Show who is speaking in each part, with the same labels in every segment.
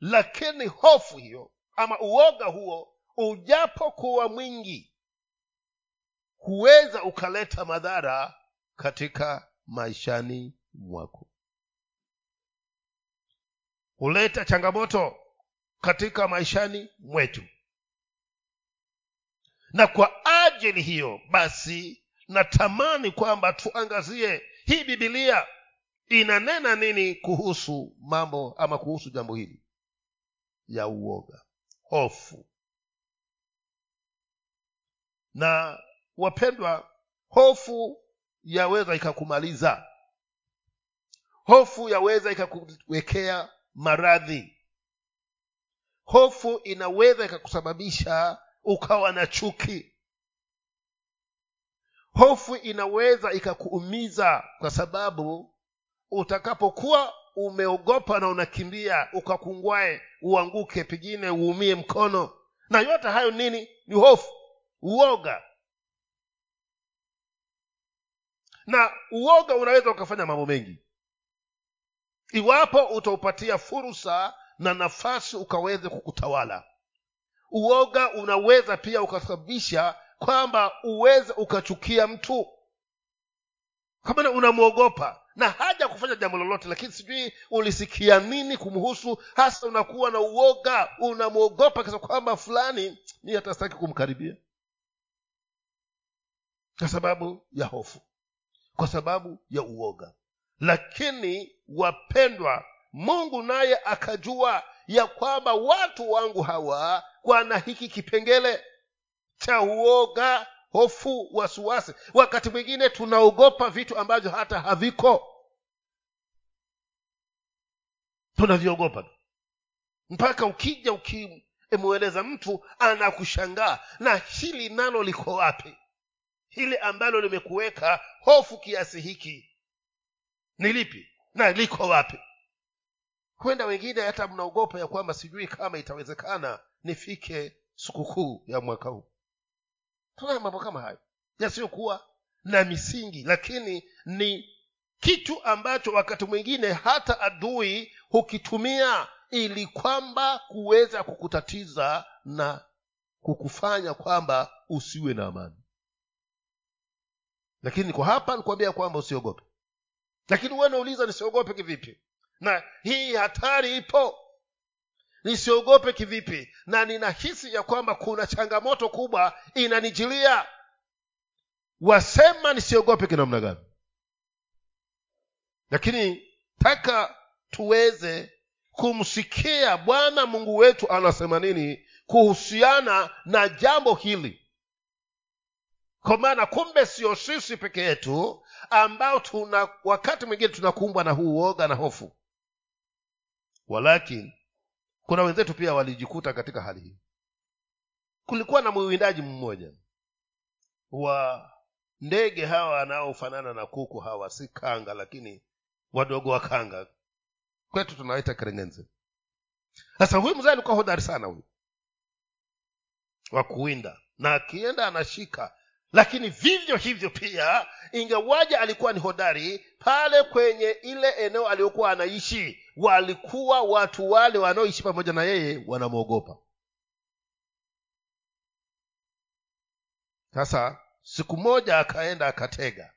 Speaker 1: lakini hofu hiyo ama uoga huo ujapokuwa mwingi huweza ukaleta madhara katika maishani mwako. Huleta changamoto katika maishani mwetu. Na kwa ajili hiyo basi natamani kwamba tuangazie hii bibilia inanena nini kuhusu mambo ama kuhusu jambo hili ya uoga hofu. Na wapendwa hofu yaweza ikakumaliza. Hofu yaweza ikakuwekea maradhi. Hofu inaweza ikakusababisha ukawa na chuki. Hofu inaweza ikakuumiza kwa sababu utakapokuwa umeogopa na unakimbia ukakungwae uanguke pengine uumie mkono. Na yote hayo nini? Ni hofu uoga. Na uoga unaweza ukafanya mambo mengi. Iwapo utaupatia fursa na nafasi ukaweze kukutawala. Uoga unaweza pia ukasababisha kwamba uweze ukachukia mtu. Kama unamwogopa na haja kufanya jambo lolote lakini sijui ulisikia nini kumhusu hasa unakuwa na uoga unamwogopa kisa kwamba fulani mi hatastaki kumkaribia. Kwa sababu ya hofu kwa sababu ya uoga. Lakini wapendwa mungu naye akajua ya kwamba watu wangu hawa wana hiki kipengele cha uoga hofu wasiwasi. Wakati mwingine tunaogopa vitu ambavyo hata haviko. Tunavyogopa mpaka ukija ukimweleza mtu anakushangaa. Na hili nalo liko wapi? Hili ambalo limekuweka hofu kiasi hiki. Ni lipi? Na liko wapi? Kwenda wengine hata mnaogopa ya kwamba sijui kama itawezekana nifike sikukuu ya mwaka huu tunayo mambo kama hayo. Yasiyokuwa na misingi lakini ni kitu ambacho wakati mwingine hata adui hukitumia ili kwamba kuweza kukutatiza na kukufanya kwamba usiwe na amani. Lakini kwa hapa nikuambia kwamba usiogope. Lakini huwe nauliza nisiogope kivipi? Na hii hatari ipo nisiogope kivipi? Na ninahisi ya kwamba kuna changamoto kubwa inanijilia. Wasema nisiogope kinamna gani? Lakini taka tuweze kumsikia bwana mungu wetu anasema nini kuhusiana na jambo hili. Kwa maana kumbe sio sisi peke yetu ambao tuna wakati mwingine tunakumbwa na huu uoga na hofu. Walakini kuna wenzetu pia walijikuta katika hali hii. Kulikuwa na mwindaji mmoja wa ndege hawa wanaofanana na kuku hawa si kanga lakini wadogo wa kanga. Kwetu tunawaita kerengenze sasa huyu mzee alikuwa hodari sana huyu. Wa kuwinda. Na akienda anashika. Lakini vivyo hivyo pia ingewaja alikuwa ni hodari pale kwenye ile eneo aliyokuwa anaishi walikuwa watu wale wanaoishi pamoja na yeye wanamwogopa. Sasa siku moja akaenda akatega.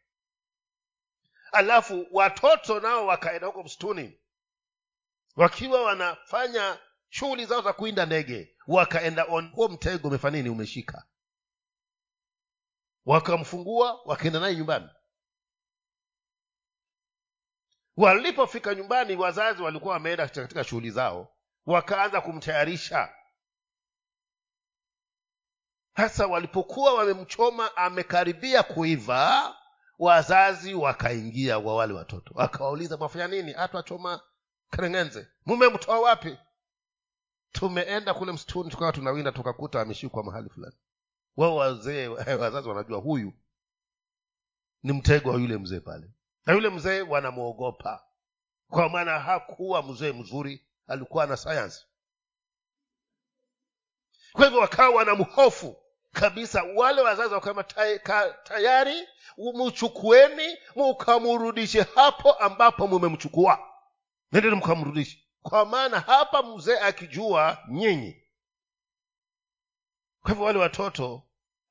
Speaker 1: Alafu watoto nao wakaenda huko msituni. Wakiwa wanafanya shughuli zao za kuinda ndege wakaenda huo mtego umefanya umeshika. Wakamfungua wakaenda naye nyumbani walipofika nyumbani wazazi walikuwa wameenda katika shughuli zao wakaanza kumtayarisha. Hasa walipokuwa wamemchoma amekaribia kuiva wazazi wakaingia wa wale watoto. Wakawauliza mwafanya nini? Hatwachoma kerengenze mumemtoa wapi? Tumeenda kule msituni tukawa tunawinda tukakuta ameshikwa mahali fulani. Wao wazee wazazi wanajua huyu ni mtego wa yule mzee pale na yule mzee wanamwogopa. Kwa maana hakuwa mzee mzuri alikuwa na sayansi. Kwa hivyo wakawa wanamhofu kabisa. Wale wazazi wakama tayari mchukueni mukamrudishe hapo ambapo mumemchukua. Nendeni mkamrudishe. Kwa maana hapa mzee akijua nyinyi. Kwa hivyo wale watoto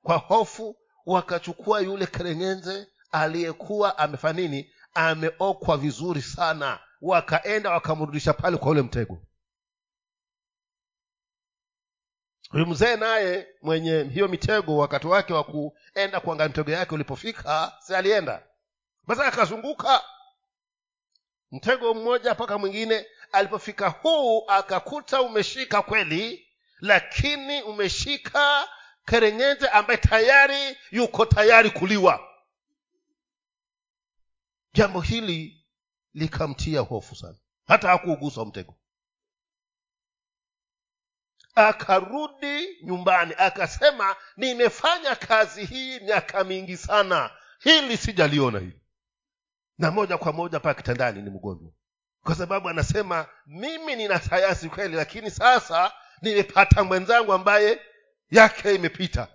Speaker 1: kwa hofu wakachukua yule kereng'enze aliyekuwa amefanya nini? Ameokwa vizuri sana. Wakaenda wakamrudisha pale kwa ule mtego. Huyu mzee naye mwenye hiyo mitego wakati wake wa kuenda kuangalia mitego yake ulipofika si alienda? Basi akazunguka. Mtego mmoja mpaka mwingine. Alipofika huu akakuta umeshika kweli lakini umeshika kerengete ambaye tayari yuko tayari kuliwa jambo hili likamtia hofu sana. Hata hakuugusa mtego. Akarudi nyumbani akasema nimefanya kazi hii miaka mingi sana. Hili sijaliona hili. Na moja kwa moja paa kitandani ni mgonjwa. Kwa sababu anasema mimi nina sayansi kweli lakini sasa nimepata mwenzangu ambaye yake imepita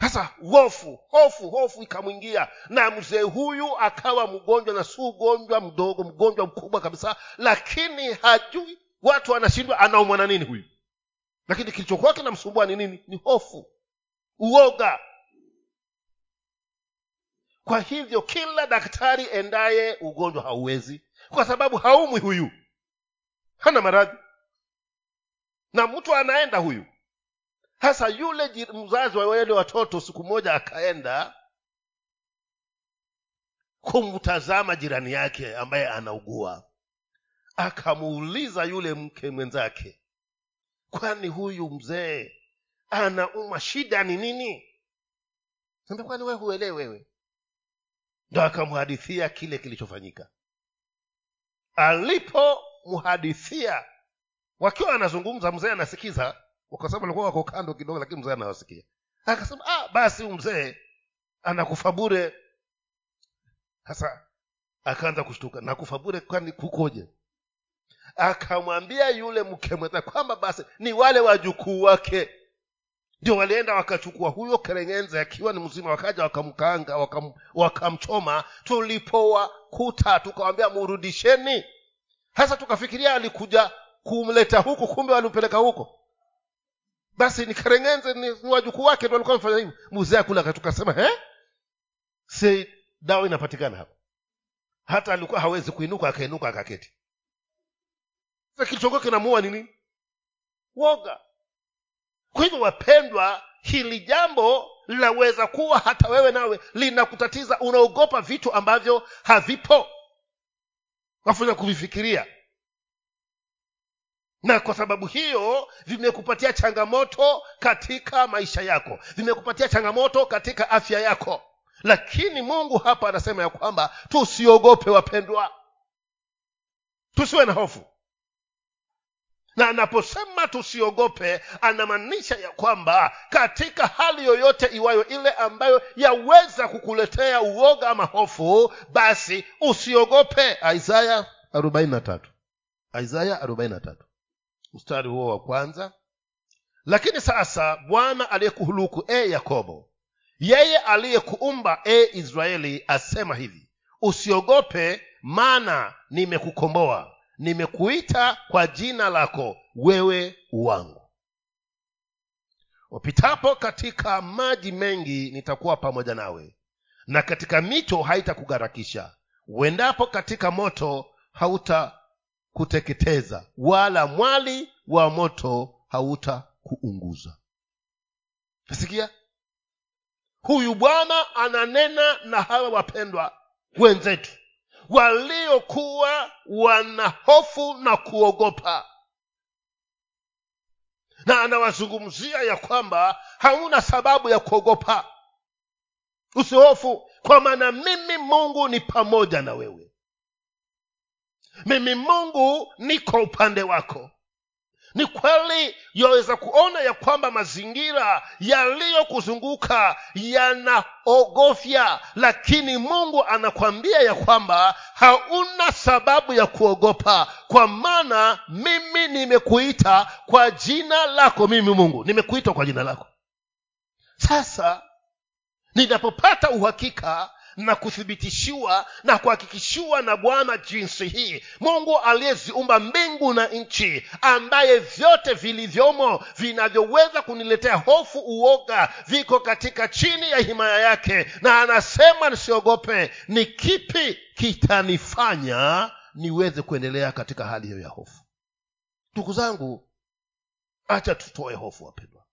Speaker 1: sasa hofu hofu hofu ikamwingia. Na mzee huyu akawa mgonjwa na si ugonjwa mdogo mgonjwa mkubwa kabisa lakini hajui watu wanashindwa anaumwa na nini huyu. Lakini kilichokuwa kinamsumbua ni nini? Ni hofu uoga. Kwa hivyo kila daktari endaye ugonjwa hauwezi kwa sababu haumwi huyu. Hana maradhi. Na mtu anaenda huyu hasa yule mzazi wa wale watoto siku moja akaenda kumtazama jirani yake ambaye anaugua. Akamuuliza yule mke mwenzake kwani huyu mzee anauma shida ni nini? Kwani wewe huelewi wewe? Ndo akamhadithia kile kilichofanyika. Alipomhadithia wakiwa anazungumza mzee anasikiza kwa sababu alikuwa wako kando kidogo lakini mzee anawasikia. Akasema ah basi huyu mzee anakufa bure. Sasa akaanza kushtuka. Nakufa bure kwani kukoje? Akamwambia yule mke mwenza kwamba basi ni wale wajukuu wake. Ndio walienda wakachukua huyo kereng'enze akiwa ni mzima wakaja wakamkaanga wakam, wakamchoma. Tulipowakuta tukawambia murudisheni. Hasa tukafikiria alikuja kumleta huku kumbe walimpeleka huko basi nikarengenze ni, wajukuu wake ndo alikuwa mfanya hivi muzee akula tukasema he? Si dawa inapatikana hapa. Hata alikuwa hawezi kuinuka akainuka akaketi. Sasa kilichokuwa kinamuua ni nini? Woga. Kwa hivyo wapendwa hili jambo linaweza kuwa hata wewe nawe linakutatiza unaogopa vitu ambavyo havipo. Wafanya kuvifikiria na kwa sababu hiyo vimekupatia changamoto katika maisha yako. Vimekupatia changamoto katika afya yako. Lakini mungu hapa anasema ya kwamba tusiogope wapendwa. Tusiwe na hofu. Na anaposema tusiogope anamaanisha ya kwamba katika hali yoyote iwayo ile ambayo yaweza kukuletea uoga ama hofu basi usiogope. Isaya arobaini na tatu. Isaya arobaini na tatu mstari huo wa kwanza. Lakini sasa bwana aliyekuhuluku e yakobo yeye aliyekuumba e israeli asema hivi usiogope maana nimekukomboa nimekuita kwa jina lako wewe wangu. Wapitapo katika maji mengi nitakuwa pamoja nawe na katika mito haitakugharakisha uendapo katika moto hautakuteketeza wala mwali wa moto hautakuunguza. Nasikia? Huyu bwana ananena na hawa wapendwa wenzetu waliokuwa wana hofu na kuogopa. Na anawazungumzia ya kwamba hauna sababu ya kuogopa. Usihofu kwa maana mimi mungu ni pamoja na wewe mimi mungu niko upande wako. Ni kweli yaweza kuona ya kwamba mazingira yaliyokuzunguka yanaogofya lakini mungu anakwambia ya kwamba hauna sababu ya kuogopa kwa maana mimi nimekuita kwa jina lako mimi mungu. Nimekuita kwa jina lako. Sasa ninapopata uhakika na kuthibitishiwa na kuhakikishiwa na bwana jinsi hii. Mungu aliyeziumba mbingu na nchi ambaye vyote vilivyomo vinavyoweza kuniletea hofu uoga viko katika chini ya himaya yake na anasema nisiogope ni kipi kitanifanya niweze kuendelea katika hali hiyo ya hofu? Ndugu zangu acha tutoe hofu wapendwa.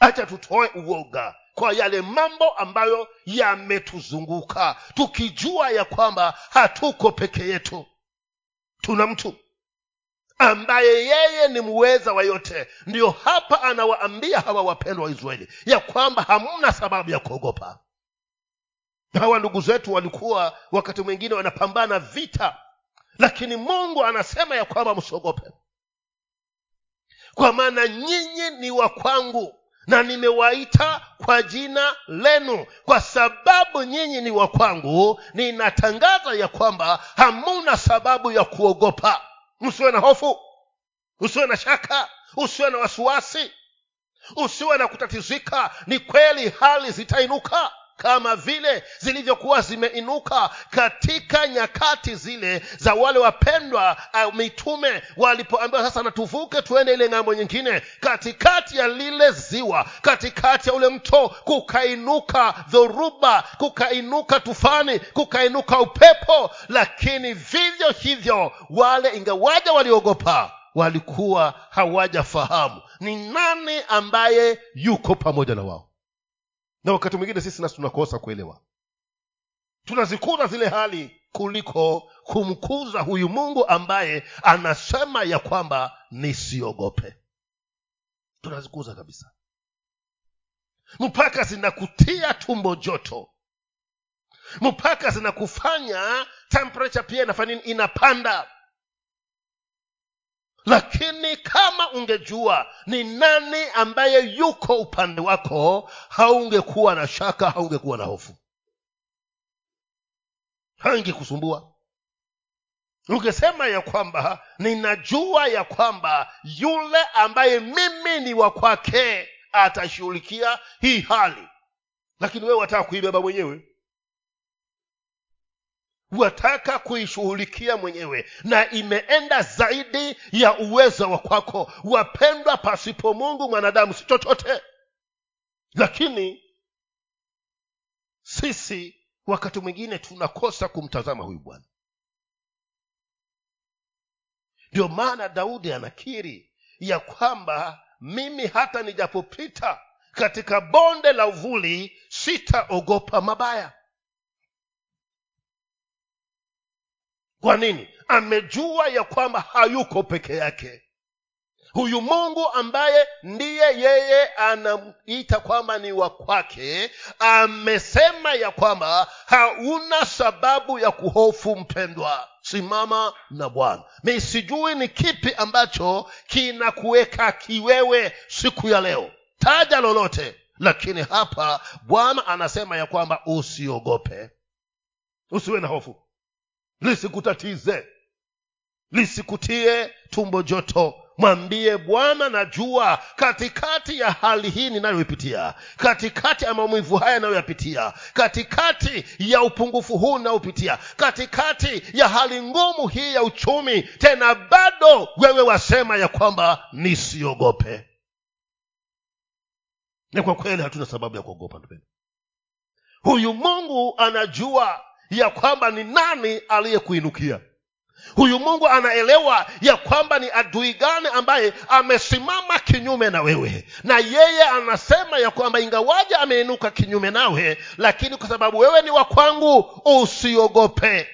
Speaker 1: Acha tutoe uoga kwa yale mambo ambayo yametuzunguka tukijua ya kwamba hatuko peke yetu. Tuna mtu ambaye yeye ni muweza wa yote. Ndiyo hapa anawaambia hawa wapendwa wa israeli ya kwamba hamna sababu ya kuogopa. Hawa ndugu zetu walikuwa wakati mwingine wanapambana vita lakini mungu anasema ya kwamba msiogope. Kwa maana nyinyi ni wa kwangu na nimewaita kwa jina lenu. Kwa sababu nyinyi ni wa kwangu ninatangaza ya kwamba hamuna sababu ya kuogopa. Msiwe na hofu. Usiwe na shaka. Usiwe na wasiwasi. Usiwe na kutatizika. Ni kweli hali zitainuka kama vile zilivyokuwa zimeinuka katika nyakati zile za wale wapendwa uh, mitume walipoambiwa sasa natuvuke tuende ile ng'ambo nyingine. Katikati ya lile ziwa katikati ya ule mto kukainuka dhoruba kukainuka tufani kukainuka upepo. Lakini vivyo hivyo wale ingawaja waliogopa walikuwa hawajafahamu ni nani ambaye yuko pamoja na wao na wakati mwingine sisi nasi tunakosa kuelewa. Tunazikuza zile hali kuliko kumkuza huyu mungu ambaye anasema ya kwamba nisiogope. Tunazikuza kabisa. Mpaka zinakutia tumbo joto. Mpaka zinakufanya temperature pia inafanya nini? Inapanda lakini kama ungejua ni nani ambaye yuko upande wako haungekuwa na shaka haungekuwa na hofu. Haingekusumbua ungesema ya kwamba ninajua ya kwamba yule ambaye mimi ni wa kwake atashughulikia hii hali. Lakini wewe wataka kuibeba mwenyewe wataka kuishughulikia mwenyewe na imeenda zaidi ya uwezo wa kwako. Wapendwa pasipo mungu mwanadamu si chochote. Lakini sisi wakati mwingine tunakosa kumtazama huyu bwana. Ndio maana daudi anakiri ya kwamba mimi hata nijapopita katika bonde la uvuli sitaogopa mabaya kwa nini? Amejua ya kwamba hayuko peke yake. Huyu mungu ambaye ndiye yeye anaita kwamba ni wa kwake amesema ya kwamba hauna sababu ya kuhofu mpendwa. Simama na bwana. Mi sijui ni kipi ambacho kinakuweka kiwewe siku ya leo. Taja lolote. Lakini hapa bwana anasema ya kwamba usiogope. Usiwe na hofu lisikutatize. Lisikutie tumbo joto. Mwambie bwana najua katikati ya hali hii ninayoipitia katikati ya maumivu haya yanayoyapitia katikati ya upungufu huu ninayopitia katikati ya hali ngumu hii ya uchumi tena bado wewe wasema ya kwamba nisiogope. Na kwa kweli hatuna sababu ya kuogopa mpendo huyu mungu anajua ya kwamba ni nani aliyekuinukia. Huyu mungu anaelewa ya kwamba ni adui gani ambaye amesimama kinyume na wewe. Na yeye anasema ya kwamba ingawaja ameinuka kinyume nawe lakini kwa sababu wewe ni wa kwangu usiogope.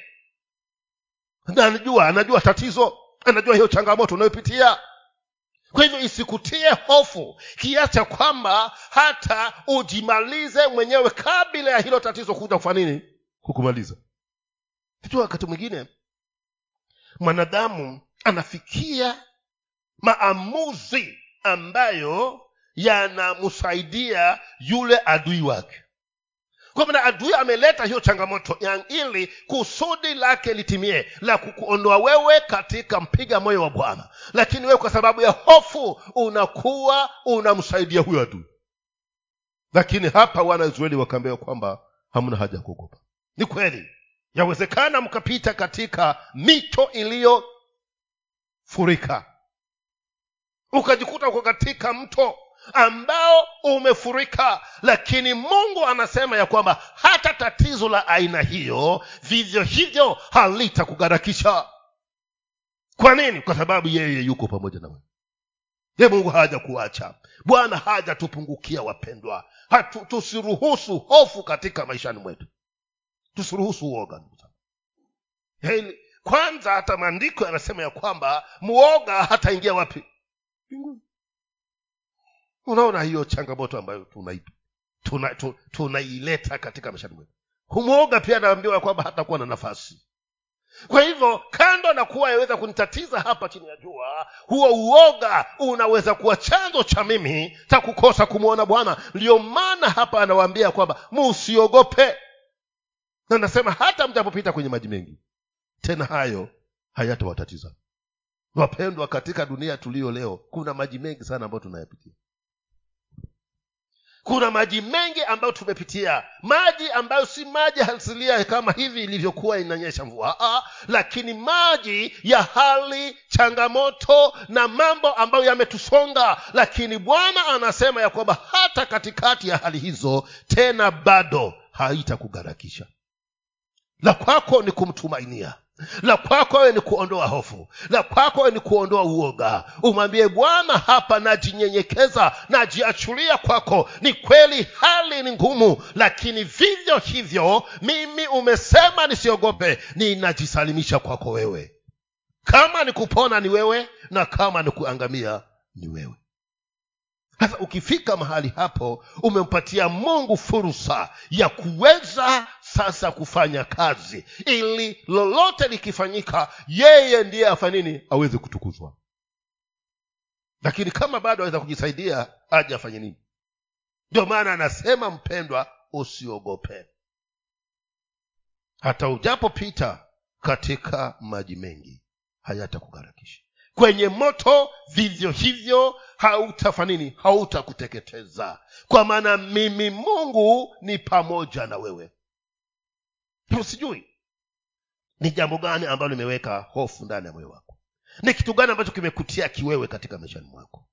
Speaker 1: Na anajua anajua tatizo anajua hiyo changamoto unayopitia. Kwa hivyo isikutie hofu kiasi cha kwamba hata ujimalize mwenyewe kabla ya hilo tatizo kuja kufanya nini kukumaliza kitu wakati mwingine mwanadamu anafikia maamuzi ambayo yanamsaidia yule adui wake. Kwa maana adui ameleta hiyo changamoto ya ili kusudi lake litimie la kukuondoa wewe katika mpiga moyo wa bwana. Lakini wewe kwa sababu ya hofu unakuwa unamsaidia huyo adui. Lakini hapa wana israeli wakaambia kwamba hamna haja ya kuogopa ni kweli. Yawezekana mkapita katika mito iliyofurika. Ukajikuta uko katika mto ambao umefurika lakini mungu anasema ya kwamba hata tatizo la aina hiyo vivyo hivyo halitakugharakisha kwa nini? Kwa sababu yeye yuko pamoja na wewe. Ye mungu hajakuacha. Bwana hajatupungukia wapendwa. Tusiruhusu hofu katika maishani mwetu tusiruhusu uoga Hili, kwanza hata maandiko yanasema ya kwamba muoga hataingia wapi? Mbinguni. Unaona hiyo changamoto ambayo tunaileta tuna, tuna katika maishani mwetu. Humwoga pia anaambiwa kwamba hatakuwa na nafasi. Kwa hivyo kando na kuwa yaweza kunitatiza hapa chini ya jua huo uoga unaweza kuwa chanzo cha mimi cha kukosa kumwona bwana. Ndiyo maana hapa anawaambia kwamba musiogope na nasema hata mtapopita kwenye maji mengi tena hayo hayatawatatiza. Wapendwa katika dunia tuliyo leo kuna maji mengi sana ambayo tunayapitia. Kuna maji mengi ambayo tumepitia. Maji ambayo si maji asilia kama hivi ilivyokuwa inanyesha mvua. Aa, lakini maji ya hali changamoto na mambo ambayo yametusonga. Lakini bwana anasema ya kwamba hata katikati ya hali hizo tena bado haitakugharakisha la kwako ni kumtumainia. La kwako wewe ni kuondoa hofu. La kwako wewe ni kuondoa uoga. Umwambie bwana hapa najinyenyekeza najiachulia kwako. Ni kweli hali ni ngumu lakini vivyo hivyo mimi umesema nisiogope. Ninajisalimisha kwako wewe. Kama ni kupona ni wewe na kama ni kuangamia ni wewe. Sasa ukifika mahali hapo umempatia mungu fursa ya kuweza sasa kufanya kazi. Ili lolote likifanyika yeye ndiye afanye nini? Aweze kutukuzwa. Lakini kama bado aweza kujisaidia aje afanye nini? Ndio maana anasema mpendwa usiogope. Hata ujapopita katika maji mengi hayatakugharakisha kwenye moto vivyo hivyo hautafanini hautakuteketeza. Kwa maana mimi mungu ni pamoja na wewe sijui. Ni jambo gani ambalo limeweka hofu ndani ya moyo wako? Ni kitu gani ambacho kimekutia kiwewe katika maishani mwako?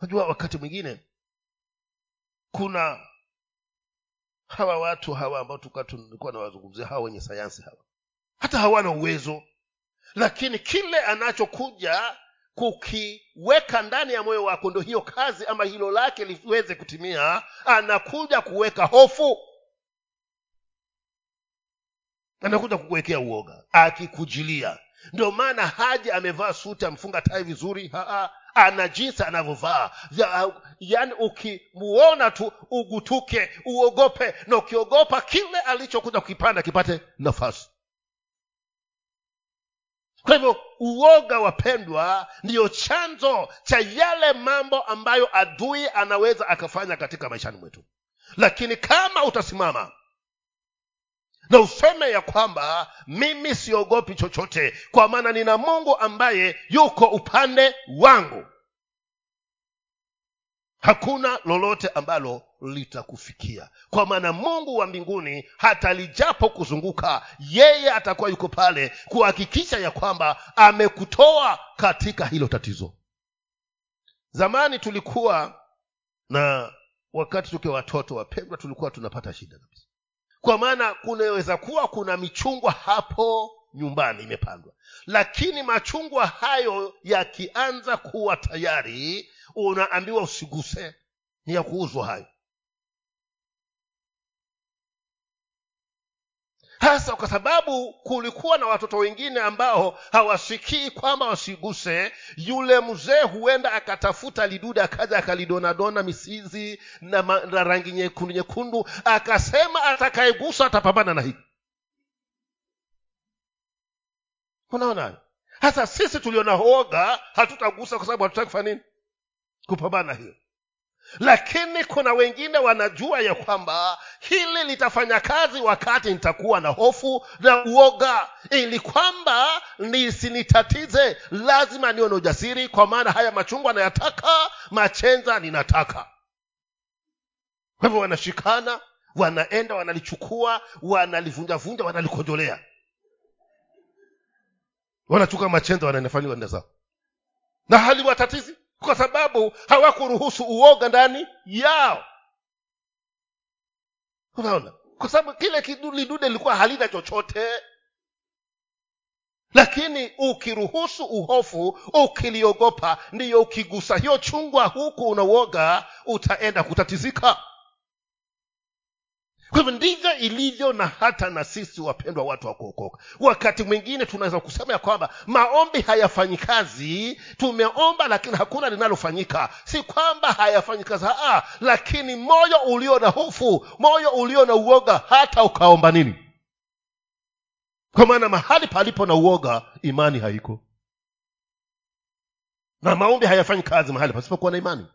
Speaker 1: Najua wakati mwingine kuna hawa watu hawa ambao tulikuwa nawazungumzia hawa wenye sayansi hawa. Hata hawana uwezo lakini kile anachokuja kukiweka ndani ya moyo wako ndo hiyo kazi ama hilo lake liweze kutimia anakuja kuweka hofu anakuja kukuwekea uoga akikujilia. Ndio maana haji amevaa suti amefunga tai vizuri. Haa, ana jinsi anavyovaa. Yaani ukimuona tu ugutuke uogope na ukiogopa kile alichokuja kukipanda kipate nafasi. Kwa hivyo uoga wapendwa ndiyo chanzo cha yale mambo ambayo adui anaweza akafanya katika maishani mwetu. Lakini kama utasimama na useme ya kwamba mimi siogopi chochote kwa maana nina mungu ambaye yuko upande wangu. Hakuna lolote ambalo litakufikia. Kwa maana mungu wa mbinguni hata lijapo kuzunguka yeye atakuwa yuko pale kuhakikisha ya kwamba amekutoa katika hilo tatizo. Zamani tulikuwa na wakati tukiwa watoto wapendwa tulikuwa tunapata shida kabisa kwa maana kunaweza kuwa kuna michungwa hapo nyumbani imepandwa. Lakini machungwa hayo yakianza kuwa tayari unaambiwa usiguse ni ya kuuzwa hayo hasa kwa sababu kulikuwa na watoto wengine ambao hawasikii kwamba wasiguse. Yule mzee huenda akatafuta lidude akaja akalidonadona misizi na, ma, na rangi nyekundu nyekundu akasema atakayegusa atapambana na hii. Unaona hasa sisi tulionahoga hatutagusa kwa sababu hatutaki kufanya nini? Kupambana hiyo lakini kuna wengine wanajua ya kwamba hili litafanya kazi wakati nitakuwa na hofu na uoga. Ili kwamba nisinitatize lazima niwe na ujasiri kwa maana haya machungwa nayataka machenza ninataka. Kwa hivyo wanashikana wanaenda wanalichukua wanalivunjavunja wanalikojolea wanachukua machenza wananafani wenda na na haliwatatizi kwa sababu hawakuruhusu uoga ndani yao. Unaona? Kwa sababu kile lidude lilikuwa halina chochote. Lakini ukiruhusu uhofu ukiliogopa ndiyo ukigusa hiyo chungwa huku unauoga utaenda kutatizika kwa hivyo ndivyo ilivyo na hata na sisi wapendwa watu wa kuokoka. Wakati mwingine tunaweza kusema ya kwamba maombi hayafanyi kazi tumeomba lakini hakuna linalofanyika. Si kwamba hayafanyi kazi aa lakini moyo ulio na hofu moyo ulio na uoga hata ukaomba nini? Kwa maana mahali palipo na uoga imani haiko. Na maombi hayafanyi kazi mahali pasipokuwa na imani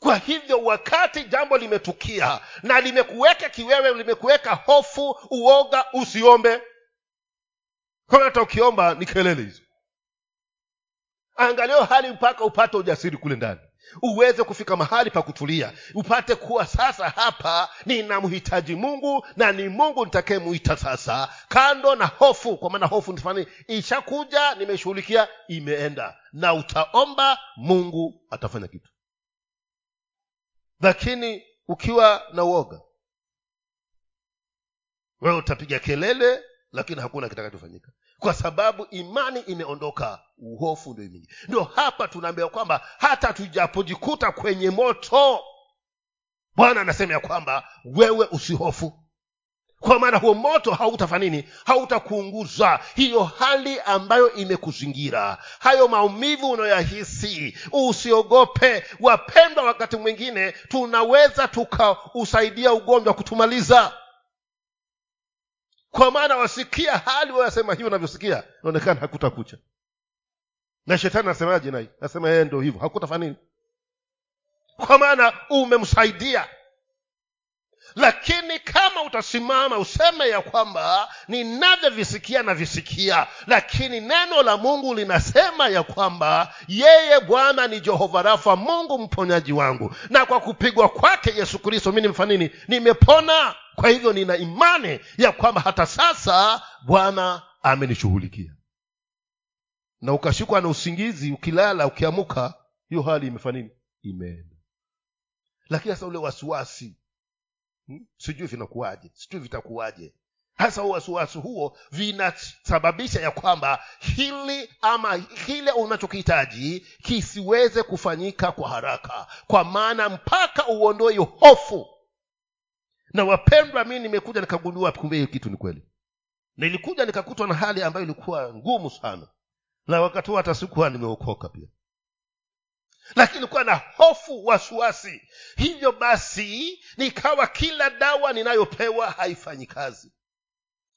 Speaker 1: kwa hivyo wakati jambo limetukia na limekuweka kiwewe limekuweka hofu uoga usiombe kwa hata ukiomba ni kelele hizo. Angalio hali mpaka upate ujasiri kule ndani. Uweze kufika mahali pa kutulia. Upate kuwa sasa hapa ninamhitaji mungu na ni mungu nitakayemuita sasa. Kando na hofu kwa maana hofu nifani ishakuja nimeshughulikia imeenda. Na utaomba mungu atafanya kitu lakini ukiwa na uoga wewe utapiga kelele lakini hakuna kitakachofanyika. Kwa sababu imani imeondoka uhofu ndio imingi ndio hapa tunaambiwa kwamba hata tujapojikuta kwenye moto bwana anasema ya kwamba wewe usihofu kwa maana huo moto hautafanya nini? Hautakuunguza. Hiyo hali ambayo imekuzingira. Hayo maumivu unayoyahisi usiogope. Wapendwa wakati mwingine tunaweza tukausaidia ugonjwa kutumaliza. Kwa maana wasikia hali wayasema hivyo navyosikia inaonekana hakutakucha. Na shetani anasemaje nai nasema yeye ndo hivyo hakutafanya nini? Kwa maana umemsaidia lakini kama utasimama useme ya kwamba ninavyovisikia navisikia. Lakini neno la mungu linasema ya kwamba yeye bwana ni jehova rafa mungu mponyaji wangu. Na kwa kupigwa kwake yesu kristo mi nimfanini nimepona. Kwa hivyo nina imani ya kwamba hata sasa bwana amenishughulikia. Na ukashikwa na usingizi ukilala ukiamuka hiyo hali imefanini imeenda. Lakini sasa ule wasiwasi hmm? sijui vinakuwaje. Sijui vitakuwaje. Hasa uwasiwasi huo vinasababisha ya kwamba hili ama kile unachokihitaji kisiweze kufanyika kwa haraka. Kwa maana mpaka uondoe hofu. Na wapendwa mi nimekuja nikagundua kumbe hiyo kitu ni kweli. Nilikuja nikakutwa na hali ambayo ilikuwa ngumu sana. Na wakati huo hata sikuwa nimeokoka pia lakini kuwa na hofu wasiwasi. Hivyo basi nikawa kila dawa ninayopewa haifanyi kazi.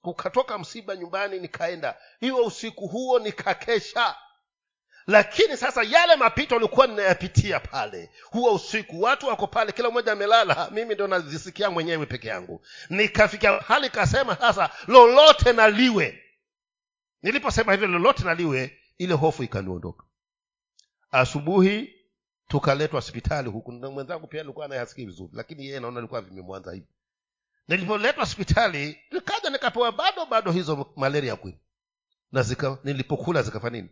Speaker 1: Ukatoka msiba nyumbani nikaenda. Hiyo usiku huo nikakesha. Lakini sasa yale mapito alikuwa ninayapitia pale. Huo usiku watu wako pale kila mmoja amelala. Mimi ndo nazisikia mwenyewe peke yangu. Nikafikia hali kasema sasa lolote naliwe. Niliposema hivyo lolote naliwe ile hofu ikaniondoka. Asubuhi tukaletwa hospitali huku. Na mwenzangu pia alikuwa anayasikii vizuri lakini yeye naona alikuwa vimemwanza hivi. Nilipoletwa hospitali nikaja nikapewa bado bado hizo malaria kweli. Na zika nilipokula zikafa nini?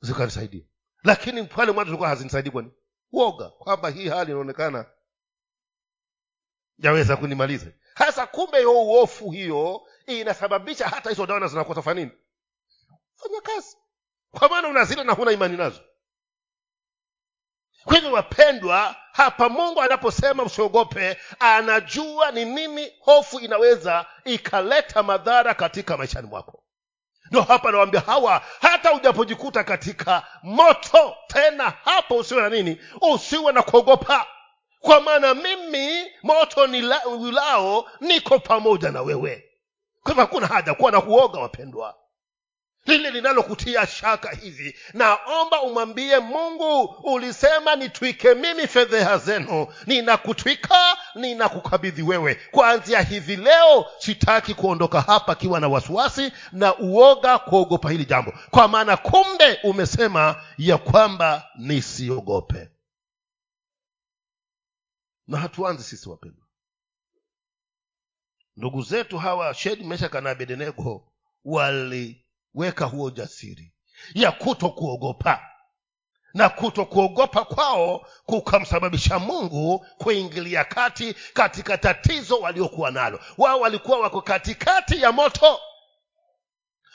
Speaker 1: Zikanisaidia. Lakini pale mwanzo zilikuwa hazinisaidii kwani. Uoga kwamba hii hali inaonekana yaweza kunimaliza. Hasa kumbe yo uofu hiyo inasababisha hata hizo dawa zinakosa fanya nini? Fanya kazi. Kwa maana unazila na huna imani nazo kwa hivyo wapendwa hapa mungu anaposema usiogope anajua ni nini hofu inaweza ikaleta madhara katika maishani mwako. Ndo hapa nawambia hawa hata ujapojikuta katika moto tena hapo usiwe na nini? Usiwe na kuogopa. Kwa maana mimi moto ulao niko pamoja na wewe. Kwa hivyo hakuna haja kuwa na kuoga wapendwa lile linalokutia shaka hivi naomba umwambie mungu ulisema nitwike mimi fedheha zenu. Ninakutwika ninakukabidhi wewe. Kuanzia hivi leo sitaki kuondoka hapa akiwa na wasiwasi na uoga kuogopa hili jambo. Kwa maana kumbe umesema ya kwamba nisiogope. Na hatuanzi sisi wapendwa. Ndugu zetu hawa shedi meshaka na abednego waliweka huo ujasiri ya kuto kuogopa na kuto kuogopa kwao kukamsababisha mungu kuingilia kati katika tatizo waliokuwa nalo. Wao walikuwa wako katikati ya moto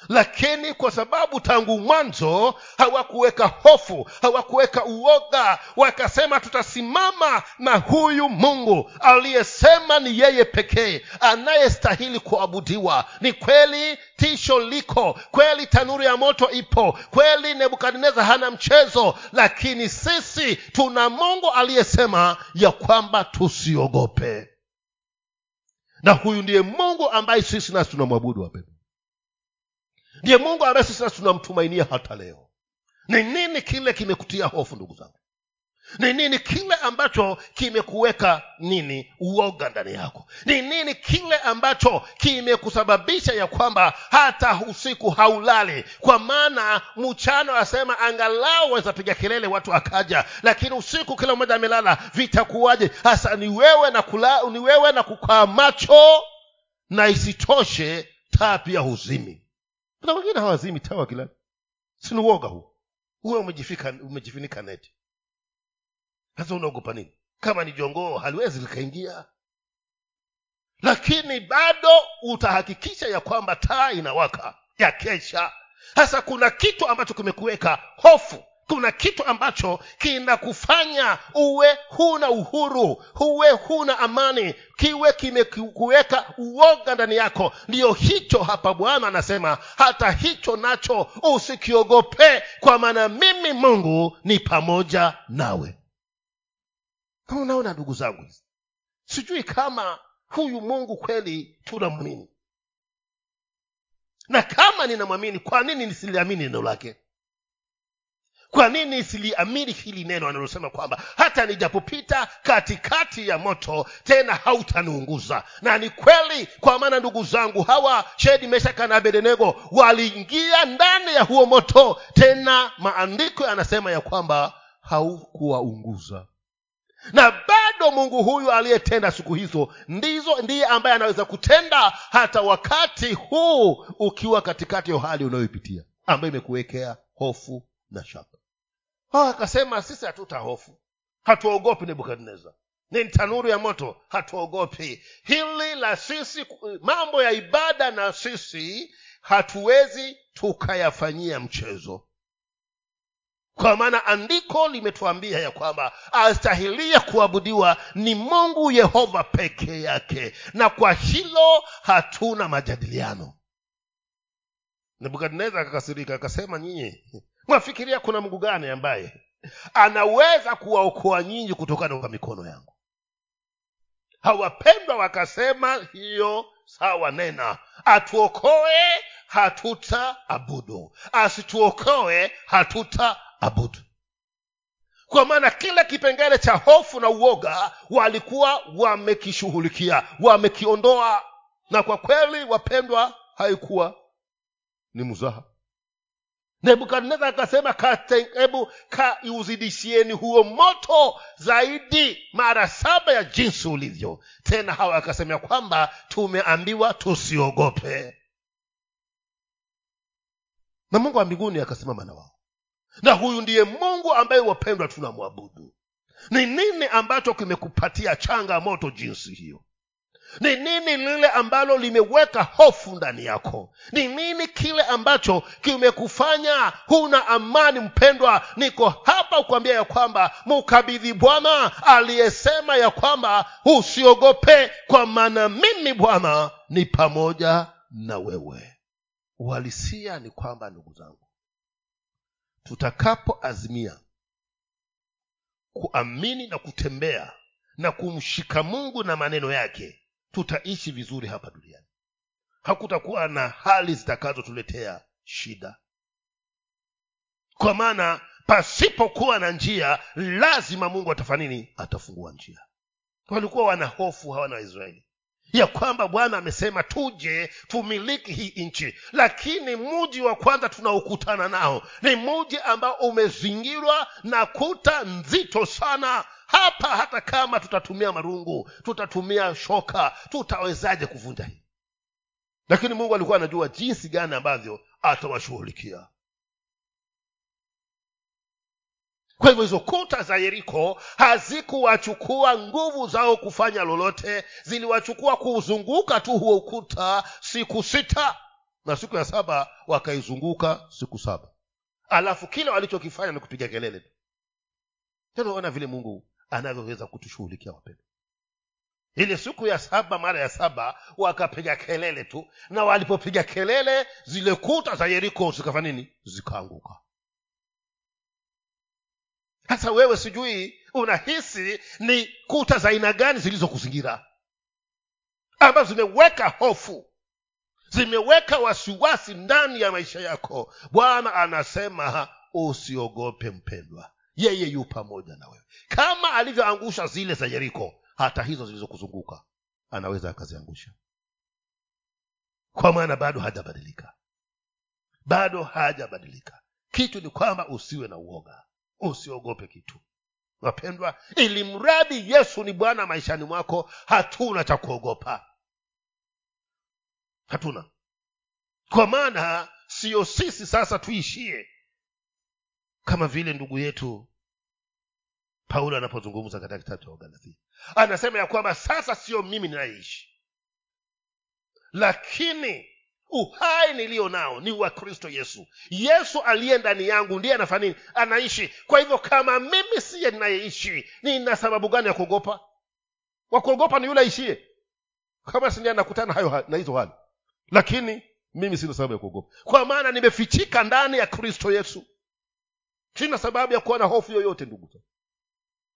Speaker 1: lakini kwa sababu tangu mwanzo hawakuweka hofu hawakuweka uoga wakasema tutasimama na huyu mungu. Aliyesema ni yeye pekee anayestahili kuabudiwa. Ni kweli tisho liko kweli tanuri ya moto ipo kweli nebukadneza hana mchezo. Lakini sisi tuna mungu aliyesema ya kwamba tusiogope. Na huyu ndiye mungu ambaye sisi nasi tunamwabudu wapendwa ndiye mungu ambaye sisi tunamtumainia hata leo. Ni nini kile kimekutia hofu ndugu zangu? Ni nini kile ambacho kimekuweka nini? Uoga ndani yako. Ni nini kile ambacho kimekusababisha ya kwamba hata usiku haulali? Kwa maana mchano asema angalau wezapiga kelele watu akaja lakini usiku kila mmoja amelala. Vitakuwaje? Hasa ni wewe na kula, ni wewe na kukaa macho na isitoshe taa pia huzimi kuna wengine hawazimi taa wakilala sini uoga huu huwe umejifinika neti. Sasa unaogopa nini? Kama ni jongoo haliwezi likaingia. Lakini bado utahakikisha ya kwamba taa inawaka ya kesha. Sasa kuna kitu ambacho kimekuweka hofu kuna kitu ambacho kinakufanya uwe huna uhuru uwe huna amani kiwe kimekuweka uoga ndani yako. Ndiyo hicho hapa bwana anasema hata hicho nacho usikiogope kwa maana mimi mungu ni pamoja nawe. Unaona ndugu zangu sijui kama huyu mungu kweli tunamwamini. Na kama ninamwamini kwa nini nisiliamini neno lake kwa nini siliamini hili neno analosema kwamba hata nijapopita katikati ya moto tena hautaniunguza? Na ni kweli kwa maana ndugu zangu hawa shedi meshaka na abedenego waliingia ndani ya huo moto. Tena maandiko yanasema ya kwamba haukuwaunguza. Na bado mungu huyu aliyetenda siku hizo ndizo ndiye ambaye anaweza kutenda hata wakati huu ukiwa katikati ya hali unayoipitia ambayo imekuwekea hofu na shaka. Akasema sisi hatuta hofu. Hatuogopi nebukadnezar. Ni tanuru ya moto. Hatuogopi. Hili la sisi mambo ya ibada na sisi hatuwezi tukayafanyia mchezo. Kwa maana andiko limetuambia ya kwamba astahilia kuabudiwa ni mungu yehova peke yake na kwa hilo hatuna majadiliano. Nebukadnezar akakasirika akasema nyinyi mwafikiria kuna mungu gani ambaye anaweza kuwaokoa nyinyi kutokana kwa mikono yangu? Hawapendwa wakasema hiyo sawa nena. Atuokoe hatuta abudu asituokoe hatuta abudu kwa maana kila kipengele cha hofu na uoga walikuwa wamekishughulikia wamekiondoa. Na kwa kweli wapendwa haikuwa ni mzaha nebukadnezar akasema hebu kaiuzidishieni huo moto zaidi mara saba ya jinsi ulivyo. Tena hawa akasema kwamba tumeambiwa tusiogope. Na mungu wa mbinguni akasimama na wao. Na huyu ndiye mungu ambaye wapendwa tunamwabudu. Ni nini ambacho kimekupatia changamoto jinsi hiyo ni nini lile ambalo limeweka hofu ndani yako? Ni nini kile ambacho kimekufanya huna amani mpendwa? Niko hapa kuambia ya kwamba mukabidhi bwana aliyesema ya kwamba usiogope kwa maana mimi bwana ni pamoja na wewe. Uhalisia ni kwamba ndugu zangu tutakapoazimia kuamini na kutembea na kumshika mungu na maneno yake tutaishi vizuri hapa duniani. Hakutakuwa na hali zitakazotuletea shida. Kwa maana pasipokuwa na njia lazima mungu atafanya nini? Atafungua njia. Walikuwa wana hofu hawana waisraeli. Ya kwamba bwana amesema tuje tumiliki hii nchi. Lakini muji wa kwanza tunaokutana nao ni muji ambao umezingirwa na kuta nzito sana hapa hata kama tutatumia marungu tutatumia shoka tutawezaje kuvunja hii? Lakini mungu alikuwa anajua jinsi gani ambavyo atawashughulikia. Kwa hivyo hizo kuta za yeriko hazikuwachukua nguvu zao kufanya lolote ziliwachukua kuuzunguka tu huo ukuta siku sita na siku ya saba wakaizunguka siku saba. Alafu kile walichokifanya ni kupiga kelele. Tu tanaona vile mungu anavyoweza kutushughulikia wapendo ile siku ya saba mara ya saba wakapiga kelele tu. Na walipopiga kelele zile kuta za yeriko zikafanya nini? Zikaanguka. Sasa wewe sijui unahisi ni kuta za aina gani zilizokuzingira? Ambazo zimeweka hofu. Zimeweka wasiwasi ndani ya maisha yako. Bwana anasema usiogope mpendwa yeye yu pamoja na wewe. Kama alivyoangusha zile za yeriko hata hizo zilizokuzunguka anaweza akaziangusha. Kwa maana bado hajabadilika. Bado hajabadilika. Kitu ni kwamba usiwe na uoga. Usiogope kitu. Wapendwa ili mradi yesu ni bwana maishani mwako hatuna cha kuogopa. Hatuna. Kwa maana siyo sisi sasa tuishie kama vile ndugu yetu paulo anapozungumza katika kitabu cha wagalatia. Anasema ya kwamba sasa sio mimi ninayeishi. Lakini uhai niliyo nao ni wa kristo yesu. Yesu aliye ndani yangu ndiye anafanya nini? Anaishi. Kwa hivyo kama mimi siye ninayeishi nina sababu gani ya kuogopa? Wa kuogopa ni yule aishie kama sindi anakutana hayo na hizo hali. Lakini mimi sina sababu ya kuogopa. Kwa maana nimefichika ndani ya kristo yesu sina sababu ya kuwa na hofu yoyote ndugu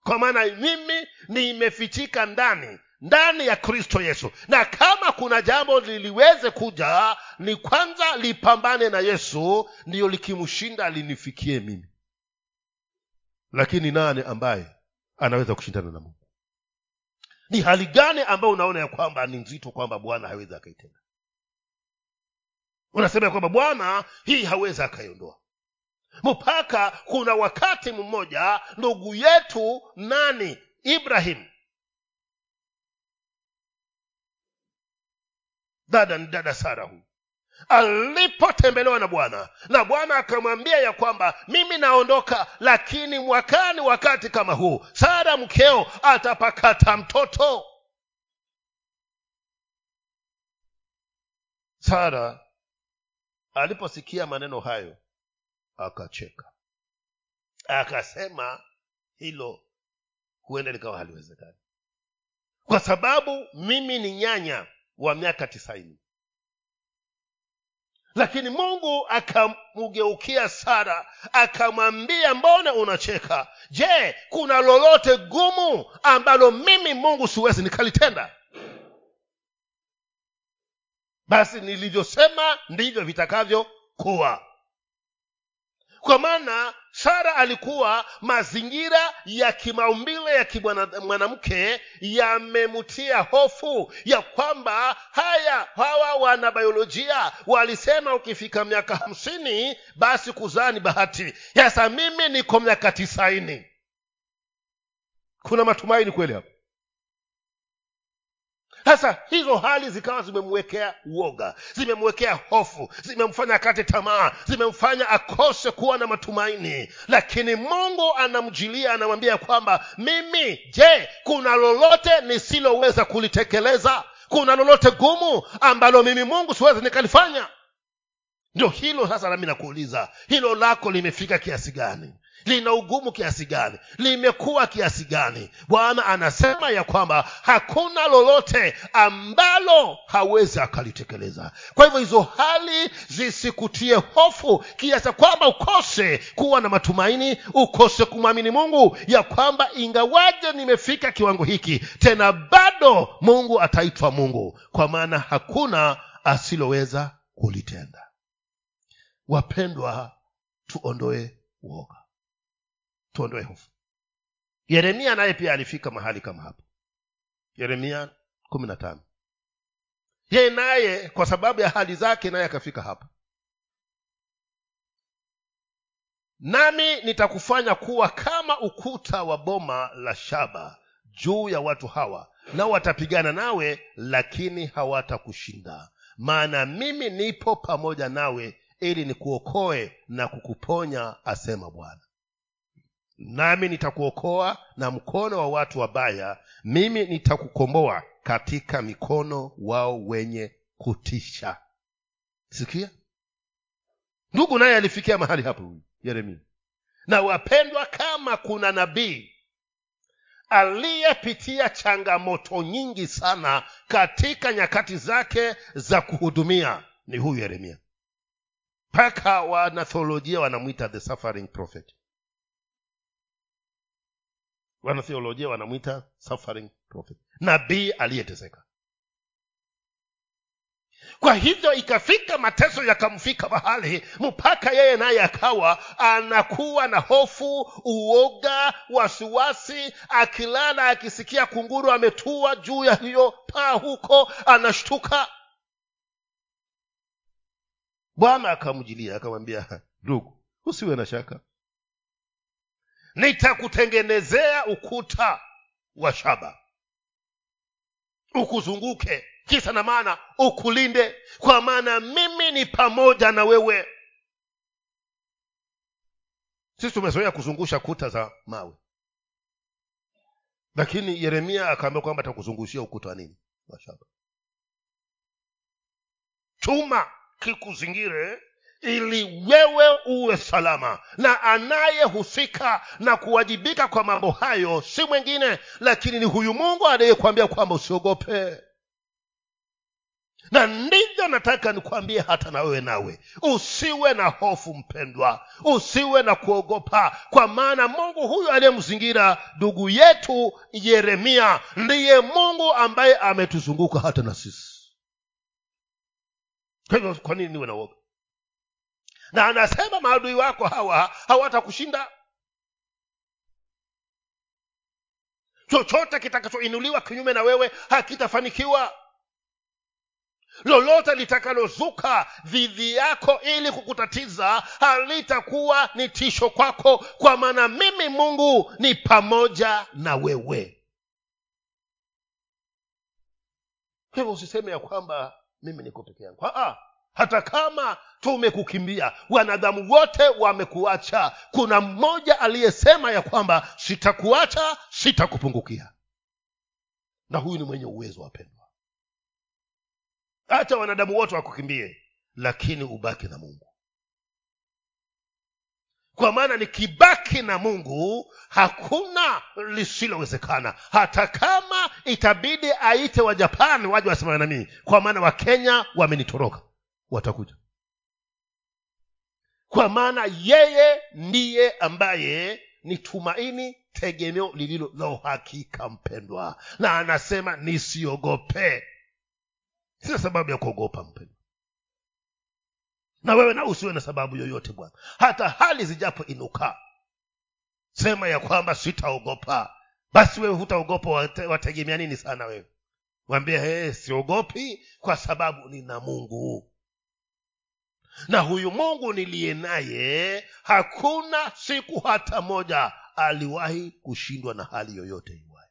Speaker 1: kwa maana mimi nimefichika ndani ndani ya kristo yesu. Na kama kuna jambo liliweze kuja ni kwanza lipambane na yesu ndiyo likimshinda linifikie mimi. Lakini nani ambaye anaweza kushindana na mungu? Ni hali gani ambayo unaona ya kwamba ni nzito kwamba bwana hawezi akaitenda? Unasema ya kwamba bwana hii hawezi akaiondoa mpaka kuna wakati mmoja ndugu yetu nani? Ibrahim. Dada ni dada sara huyu. Alipotembelewa na bwana na bwana akamwambia ya kwamba mimi naondoka lakini mwakani wakati kama huu sara mkeo atapakata mtoto. Sara aliposikia maneno hayo akacheka. Akasema hilo huenda likawa haliwezekani. Kwa sababu mimi ni nyanya wa miaka tisaini. Lakini mungu akamgeukia sara akamwambia mbona unacheka? Je kuna lolote gumu ambalo mimi mungu siwezi nikalitenda? Basi nilivyosema ndivyo vitakavyokuwa kwa maana sara alikuwa mazingira ya kimaumbile ya kimwanamke yamemtia hofu ya kwamba haya hawa wanabiolojia walisema ukifika miaka hamsini basi kuzaa ni bahati. Sasa mimi niko miaka tisaini. Kuna matumaini kweli hapo sasa hizo hali zikawa zimemwekea uoga zimemwekea hofu zimemfanya akate tamaa zimemfanya akose kuwa na matumaini. Lakini mungu anamjilia anamwambia kwamba mimi je kuna lolote nisiloweza kulitekeleza? Kuna lolote gumu ambalo mimi mungu siwezi nikalifanya? Ndio hilo sasa nami nakuuliza. Hilo lako limefika kiasi gani lina ugumu kiasi gani? Limekuwa kiasi gani? Bwana anasema ya kwamba hakuna lolote ambalo hawezi akalitekeleza. Kwa hivyo hizo hali zisikutie hofu kiasi kwamba ukose kuwa na matumaini ukose kumwamini mungu ya kwamba ingawaje nimefika kiwango hiki tena bado mungu ataitwa mungu kwa maana hakuna asiloweza kulitenda. Wapendwa tuondoe uoga tuondoe hofu. Yeremia naye pia alifika mahali kama hapo. Yeremia kumi na tano. Yeye naye kwa sababu ya hali zake naye akafika hapa nami nitakufanya kuwa kama ukuta wa boma la shaba juu ya watu hawa nao watapigana nawe lakini hawatakushinda. Maana mimi nipo pamoja nawe ili nikuokoe na kukuponya asema bwana nami nitakuokoa na mkono wa watu wabaya mimi nitakukomboa katika mikono wao wenye kutisha. Sikia? Ndugu naye alifikia mahali hapo huyu yeremia. Na wapendwa kama kuna nabii aliyepitia changamoto nyingi sana katika nyakati zake za kuhudumia ni huyu yeremia. Mpaka wanatholojia wanamwita the suffering prophet wanatheolojia wanamwita suffering prophet. Nabii aliyeteseka. Kwa hivyo ikafika mateso yakamfika mahali mpaka yeye naye akawa anakuwa na hofu uoga wasiwasi akilala akisikia kunguru ametua juu ya hiyo paa huko anashtuka. Bwana akamjilia akamwambia ndugu usiwe na shaka nitakutengenezea ukuta wa shaba. Ukuzunguke. Kisa na maana ukulinde. Kwa maana mimi ni pamoja na wewe. Sisi tumezoea kuzungusha kuta za mawe. Lakini yeremia akaambia kwamba atakuzungushia ukuta wa nini? Wa shaba. Chuma kikuzingire ili wewe uwe salama. Na anayehusika na kuwajibika kwa mambo hayo si mwingine lakini ni huyu mungu anayekwambia kwamba usiogope. Na ndivyo nataka nikwambie hata na wewe nawe. Usiwe na hofu mpendwa. Usiwe na kuogopa. Kwa maana mungu huyu aliyemzingira ndugu yetu yeremia ndiye mungu ambaye ametuzunguka hata na sisi. Kwa hivyo kwa nini niwe na uoga na anasema maadui wako hawa hawatakushinda. Chochote kitakachoinuliwa kinyume na wewe hakitafanikiwa. Lolote litakalozuka dhidi yako ili kukutatiza halitakuwa ni tisho kwako kwa maana mimi mungu ni pamoja na wewe. Kwa hivyo usiseme ya kwamba mimi niko peke yangu. Aa, hata kama tumekukimbia wanadamu wote wamekuacha. Kuna mmoja aliyesema ya kwamba sitakuacha sitakupungukia. Na huyu ni mwenye uwezo wapendwa. Hata wanadamu wote wakukimbie lakini ubaki na mungu. Kwa maana nikibaki na mungu hakuna lisilowezekana. Hata kama itabidi aite wajapani waje wasimame na mii kwa maana wakenya wamenitoroka watakuja. Kwa maana yeye ndiye ambaye ni tumaini tegemeo lililo la uhakika mpendwa. Na anasema nisiogope. Sina sababu ya kuogopa mpendwa. Na wewe na usiwe na sababu yoyote bwana. Hata hali zijapo inuka sema ya kwamba sitaogopa. Basi wewe hutaogopa wategemea nini sana wewe? Mwambie hey, siogopi kwa sababu nina mungu na huyu mungu niliye naye hakuna siku hata moja aliwahi kushindwa na hali yoyote iwayo.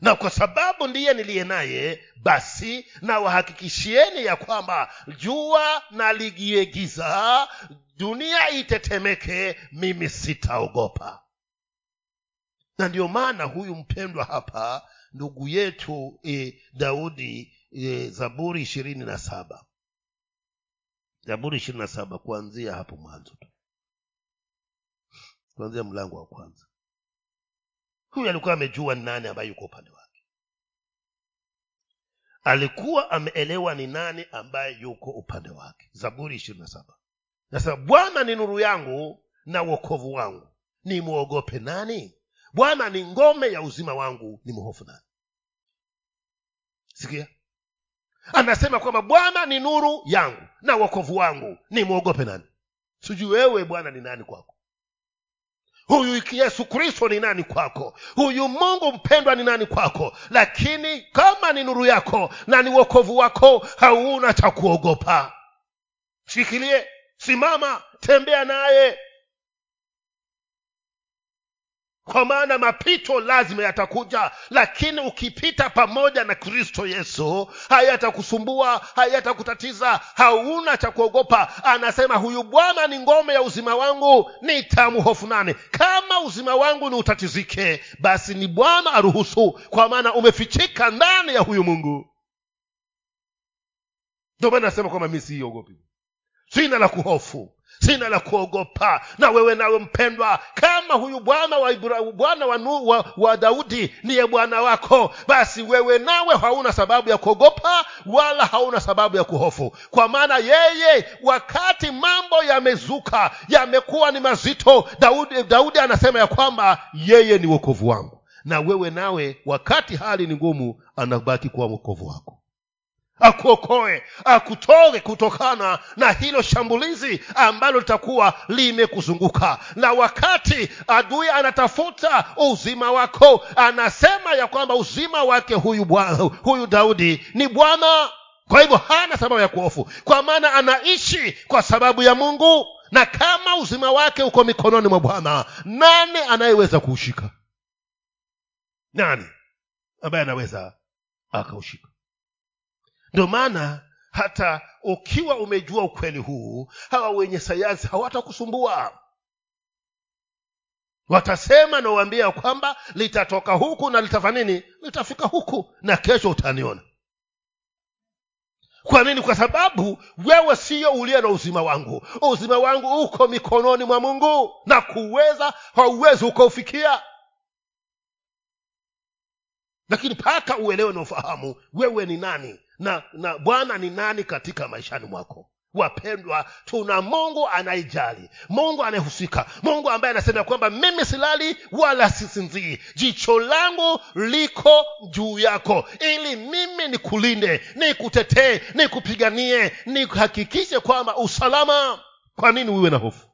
Speaker 1: Na kwa sababu ndiye niliye naye basi nawahakikishieni ya kwamba jua naligiegiza giza dunia itetemeke mimi sitaogopa. Na ndiyo maana huyu mpendwa hapa ndugu yetu e, daudi e, zaburi ishirini na saba zaburi ishirini na saba kuanzia hapo mwanzo tu. Kuanzia mlango wa kwanza. Huyu alikuwa amejua ni nani ambaye yuko upande wake. Alikuwa ameelewa ni nani ambaye yuko upande wake. Zaburi ishirini na saba. Nasema bwana ni nuru yangu na uokovu wangu. Nimwogope nani? Bwana ni ngome ya uzima wangu. Ni mhofu nani? Sikia anasema kwamba bwana ni nuru yangu na uokovu wangu. Ni mwogope nani? Sijui wewe bwana ni nani kwako. Huyu yesu kristo ni nani kwako? Huyu mungu mpendwa ni nani kwako? Lakini kama ni nuru yako na ni uokovu wako hauna cha kuogopa. Shikilie simama tembea naye kwa maana mapito lazima yatakuja lakini ukipita pamoja na kristo yesu hayatakusumbua hayatakutatiza hauna cha kuogopa. Anasema huyu bwana ni ngome ya uzima wangu nitamhofu nane kama uzima wangu ni utatizike basi ni bwana aruhusu kwa maana umefichika ndani ya huyu mungu. Ndio maana nasema kwamba mi siiogopi sina la kuhofu. Sina la kuogopa. Na wewe nawe mpendwa kama huyu bwana wa bwana wa, wa, wa daudi niye bwana wako basi wewe nawe hauna sababu ya kuogopa wala hauna sababu ya kuhofu. Kwa maana yeye wakati mambo yamezuka yamekuwa ni mazito daudi, daudi anasema ya kwamba yeye ni wokovu wangu. Na wewe nawe wakati hali ni ngumu anabaki kuwa wokovu wako akuokoe akutoe kutokana na hilo shambulizi ambalo litakuwa limekuzunguka. Na wakati adui anatafuta uzima wako anasema ya kwamba uzima wake huyu bwana huyu daudi ni bwana. Kwa hivyo hana sababu ya kuofu kwa maana anaishi kwa sababu ya mungu. Na kama uzima wake uko mikononi mwa bwana nani anayeweza kuushika? Nani ambaye anaweza akaushika ndio maana hata ukiwa umejua ukweli huu hawa wenye sayansi hawatakusumbua. Watasema na uambia kwamba litatoka huku na litafanya nini? Litafika huku na kesho utaniona. Kwa nini? Kwa sababu wewe siyo uliye na uzima wangu. Uzima wangu uko mikononi mwa mungu na kuweza hauwezi ukaufikia lakini mpaka uelewe na ufahamu wewe ni nani na na bwana ni nani katika maishani mwako. Wapendwa tuna mungu anayejali mungu anayehusika mungu ambaye anasema kwamba mimi silali wala sisinzii. Jicho langu liko juu yako ili mimi nikulinde nikutetee nikupiganie nikuhakikishe kwamba usalama. Kwa nini uwe na hofu?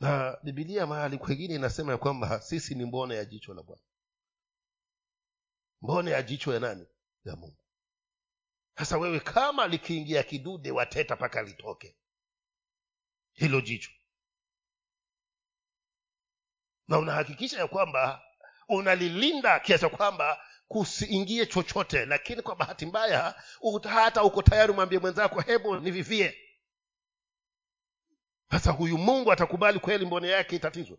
Speaker 1: Na bibilia mahali kwengine inasema ya kwamba sisi ni mbona ya jicho la bwana mbone ya jicho ya nani? Ya mungu. Sasa wewe kama likiingia kidude wateta mpaka litoke. Hilo jicho. Na unahakikisha ya kwamba unalilinda kiasi kwamba kusiingie chochote lakini kwa bahati mbaya hata uko tayari mwambie mwenzako hebu nivivie. Sasa huyu mungu atakubali kweli mbone yake itatizwe?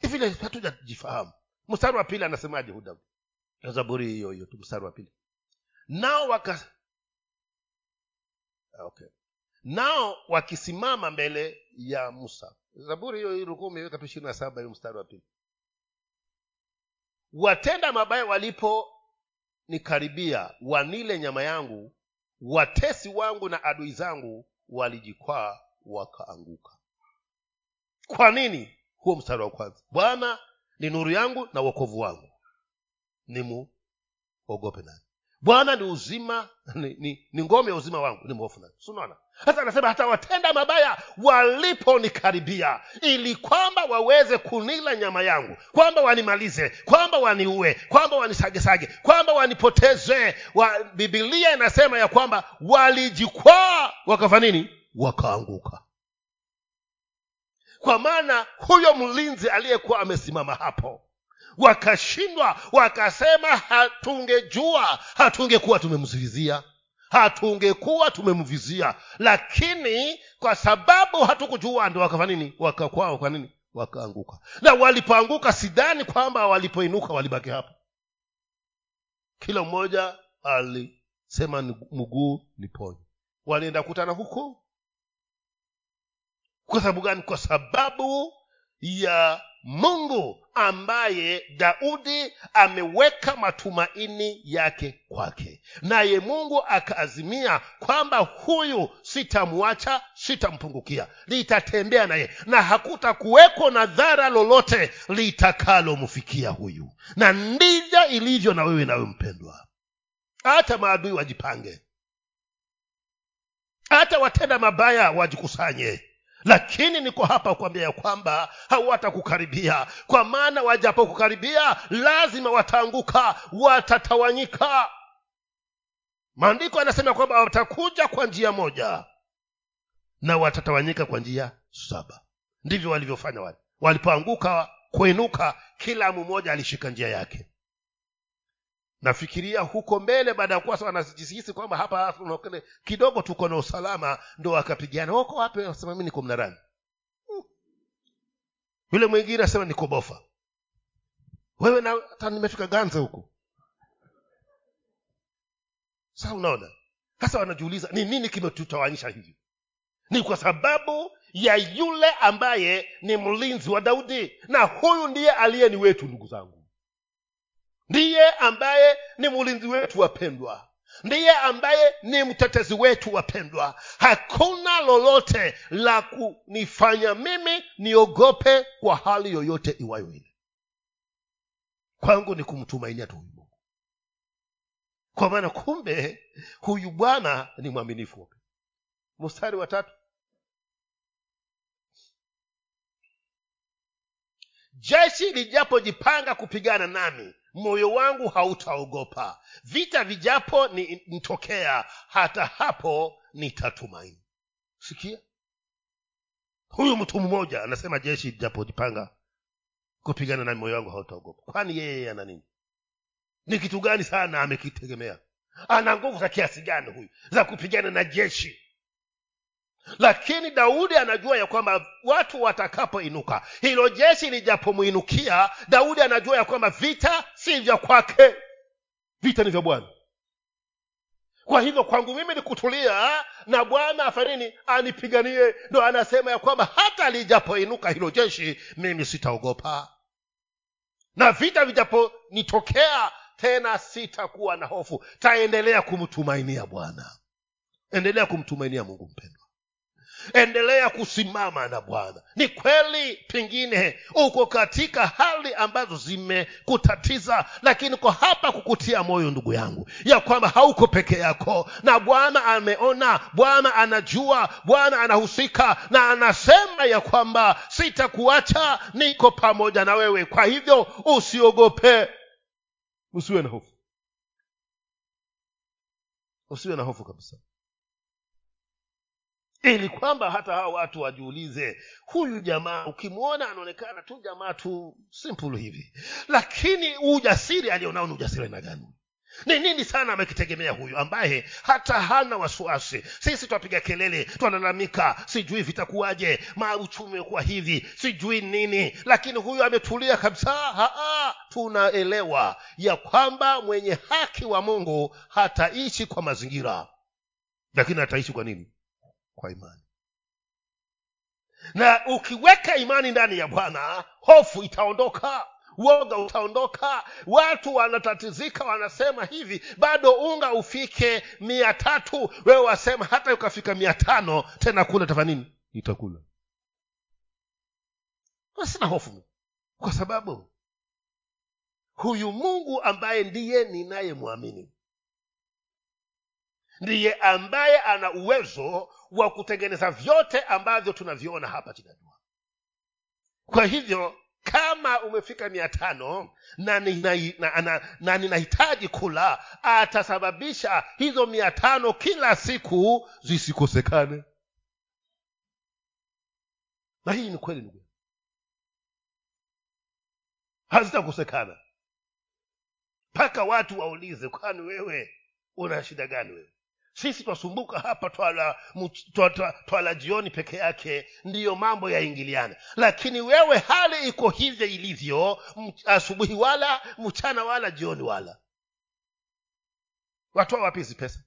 Speaker 1: Vile hatujajifahamu mstari wa pili anasemaje huda zaburi hiyo hiyo tu mstari wa pili. Nao waka okay. Nao wakisimama mbele ya musa. Zaburi hiyo ilikuwa umeweka tu ishirini na saba hiyo mstari wa pili. Watenda mabaya walipo nikaribia wanile nyama yangu watesi wangu na adui zangu walijikwaa wakaanguka. Kwa nini? Huo mstari wa kwanza. Bwana ni nuru yangu na uokovu wangu. Nimuogope nani? Bwana ni uzima ni, ni, ni ngome ya uzima wangu ni mhofu nani? Sunaona hasa anasema hata watenda mabaya waliponikaribia ili kwamba waweze kunila nyama yangu kwamba wanimalize kwamba waniue kwamba wanisagesage kwamba wanipoteze. Wa, bibilia inasema ya kwamba walijikwaa wakafa nini? Wakaanguka kwa maana huyo mlinzi aliyekuwa amesimama hapo. Wakashindwa wakasema hatungejua hatungekuwa tumemzuizia hatungekuwa tumemvizia. Lakini kwa sababu hatukujua ndo wakafa nini? Wakakwao kwa nini? Wakaanguka. Na walipoanguka sidhani kwamba walipoinuka walibaki hapo. Kila mmoja alisema mguu niponye walienda kutana huku kwa sababu gani? Kwa sababu ya mungu ambaye daudi ameweka matumaini yake kwake. Naye mungu akaazimia kwamba huyu sitamwacha sitampungukia. Litatembea naye. Na hakutakuweko na dhara lolote litakalomfikia huyu. Na ndivyo ilivyo na wewe nawe mpendwa. Hata maadui wajipange. Hata watenda mabaya wajikusanye lakini niko hapa kuambia ya kwamba hawatakukaribia. Kwa maana wajapokukaribia lazima wataanguka watatawanyika. Maandiko yanasema kwamba watakuja kwa njia moja na watatawanyika kwa njia saba. Ndivyo walivyofanya wale. Walipoanguka kuinuka kila mmoja alishika njia yake nafikiria huko mbele baada ya kuwa wanajisihisi kwamba hapa kidogo tuko na usalama ndo wakapigana. Wako wapi? Wasema mi niko mnarani. Yule mwingine asema niko bofa. Wewe hata nimefika ganze huku. Sa unaona. Sasa wanajiuliza ni nini kimetutawanyisha hivi? Ni kwa sababu ya yule ambaye ni mlinzi wa daudi na huyu ndiye aliye ni wetu ndugu zangu ndiye ambaye ni mlinzi wetu wapendwa. Ndiye ambaye ni mtetezi wetu wapendwa. Hakuna lolote la kunifanya mimi niogope kwa hali yoyote iwayo ile. Kwangu ni kumtumainia tu huyu mungu. Kwa maana kumbe huyu bwana ni mwaminifu. Mstari wa tatu. Jeshi lijapojipanga kupigana nami moyo wangu hautaogopa. Vita vijapo ni nitokea hata hapo nitatumaini. Sikia? Huyu mtu mmoja anasema jeshi lijapojipanga kupigana na moyo wangu hautaogopa. Kwani yeye ana nini? Ni kitu gani sana amekitegemea? Ana nguvu za kiasi gani huyu za kupigana na jeshi? Lakini daudi anajua ya kwamba watu watakapoinuka hilo jeshi lijapomwinukia daudi anajua ya kwamba vita si vya kwake vita ni vya bwana. Kwa hivyo kwangu mimi ni kutulia na bwana afanini anipiganie. Ndo anasema ya kwamba hata lijapoinuka hilo jeshi mimi sitaogopa. Na vita vijaponitokea tena sitakuwa na hofu. Taendelea kumtumainia bwana. Endelea kumtumainia mungu mpendwa endelea kusimama na bwana. Ni kweli pengine uko katika hali ambazo zimekutatiza lakini uko hapa kukutia moyo ndugu yangu ya kwamba hauko peke yako. Na bwana ameona bwana anajua bwana anahusika na anasema ya kwamba sitakuacha niko pamoja na wewe. Kwa hivyo usiogope. Usiwe na hofu. Usiwe na hofu kabisa ili kwamba hata hawa watu wajiulize huyu jamaa ukimwona anaonekana tu jamaa tu simple hivi. Lakini ujasiri alionao ni ujasiri aina gani? Ni nini sana amekitegemea huyu ambaye hata hana wasiwasi? Sisi twapiga kelele twalalamika sijui vitakuwaje mauchumi umekuwa hivi sijui nini. Lakini huyu ametulia kabisa tunaelewa ya kwamba mwenye haki wa mungu hataishi kwa mazingira. Lakini ataishi kwa nini kwa imani. Na ukiweka imani ndani ya bwana hofu itaondoka woga utaondoka watu wanatatizika wanasema hivi bado unga ufike mia tatu wewe wasema hata ukafika mia tano tena kula tafanini nini? Nitakula. Sina hofu. Kwa sababu huyu mungu ambaye ndiye ninayemwamini ndiye ambaye ana uwezo wa kutengeneza vyote ambavyo tunaviona hapa tunajua kwa hivyo kama umefika mia tano na ninahitaji kula atasababisha hizo mia tano kila siku zisikosekane. Na hii ni kweli ndugu hazitakosekana. Mpaka watu waulize kwani wewe una shida gani wewe sisi twasumbuka hapa twala, twala, twala jioni peke yake ndiyo mambo yaingiliana. Lakini wewe hali iko hivyo ilivyo asubuhi wala mchana wala jioni wala. Watoa wapi hizi pesa?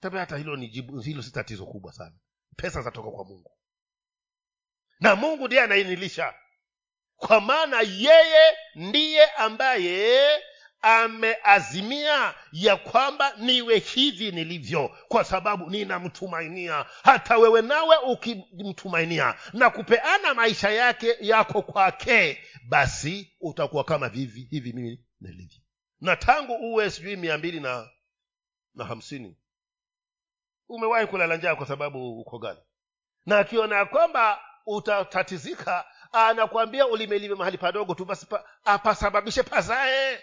Speaker 1: Tabe hata hilo ni jibu hilo si tatizo kubwa sana. Pesa zatoka kwa mungu. Na mungu ndiye anainilisha. Kwa maana yeye ndiye ambaye ameazimia ya kwamba niwe hivi nilivyo kwa sababu ninamtumainia. Hata wewe nawe ukimtumainia na kupeana maisha yake yako kwake basi utakuwa kama vivi hivi mimi nilivyo. Na tangu uwe sijui mia mbili na na hamsini umewahi kulala njaa kwa sababu uko gani? Na akiona kwamba utatatizika anakwambia ulimelime mahali padogo tu basi pa, apasababishe pazae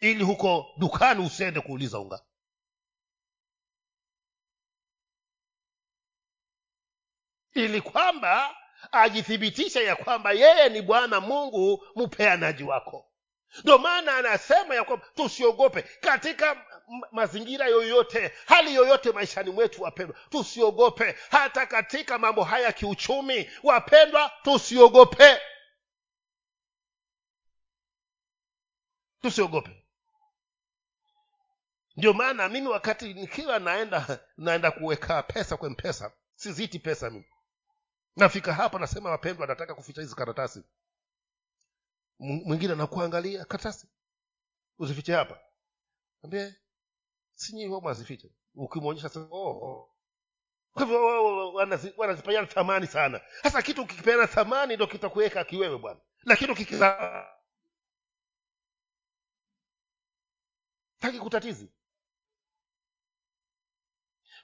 Speaker 1: ili huko dukani usiende kuuliza unga. Ili kwamba ajithibitishe ya kwamba yeye ni bwana mungu mpeanaji wako. Ndio maana anasema ya kwamba tusiogope katika mazingira yoyote hali yoyote maishani mwetu wapendwa. Tusiogope. Hata katika mambo haya ya kiuchumi wapendwa tusiogope. Tusiogope ndio maana mimi wakati nikiwa naenda naenda kuweka pesa kwa mpesa siziti pesa mimi. Nafika hapa nasema wapendwa nataka kuficha hizi karatasi. Mwingine anakuangalia karatasi uzifiche hapa. Ambie sinyi ukimwonyesha oh, oh. thamani sana. Sasa kitu ukikipeana thamani ndo kitakuweka kiwewe bwana. Na kitu kikiza taki kutatizi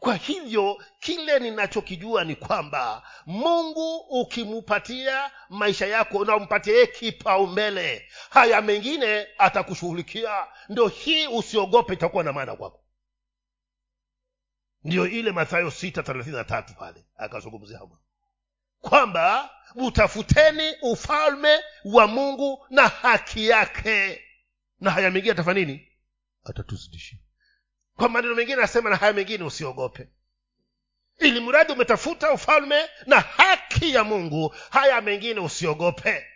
Speaker 1: kwa hivyo kile ninachokijua ni kwamba mungu ukimupatia maisha yako unampatia yeye kipaumbele haya mengine atakushughulikia. Ndo hii usiogope itakuwa na maana kwako. Ndiyo ile mathayo sita thelathini na tatu pale akazungumzia hapa kwamba utafuteni ufalme wa mungu na haki yake. Na haya mengine atafanya nini? Atatuzidishia kwa maneno mengine anasema na haya mengine usiogope. Ili mradi umetafuta ufalme na haki ya mungu haya mengine usiogope.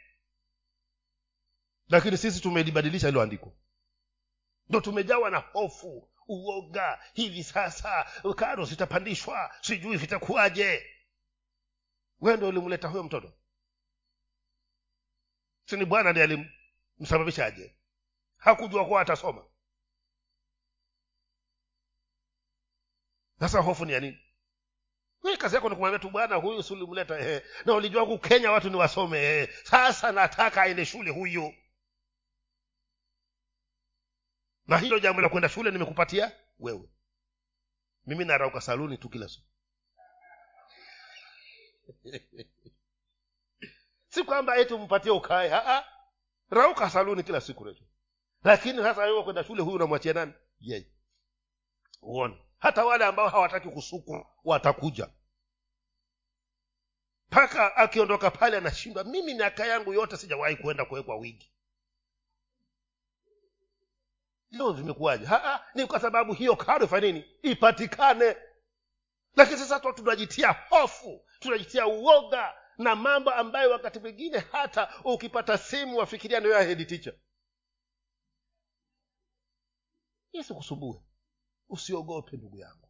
Speaker 1: Lakini sisi tumelibadilisha hilo andiko. Ndo tumejawa na hofu uoga hivi sasa karo zitapandishwa sijui vitakuwaje. We ndo ulimleta huyo mtoto? Sini bwana ndi alimsababishaje hakujua kuwa atasoma sasa hofu ni ya nini? Kazi yako ni kumwambia tu bwana huyu si ulimleta ehe na ulijua huku kenya watu ni wasome ehe sasa nataka aende shule huyu na hilo jambo la kwenda shule nimekupatia wewe. Mimi narauka saluni tu kila siku. Si kwamba eti umpatie ukae Aa, rauka saluni kila siku recho lakini sasa wewe kwenda shule huyu unamwachia nani? Yeye. Uone hata wale ambao hawataki kusukwa watakuja. Mpaka akiondoka pale anashindwa. Mimi miaka yangu yote sijawahi kuenda kuwekwa wigi. Leo vimekuwaje? Ni kwa sababu hiyo karo nini? Ipatikane. Lakini sasa tu tunajitia hofu tunajitia uoga na mambo ambayo wakati mwingine hata ukipata simu wafikiria ndio ya yesu kusumbue usiogope ndugu yangu.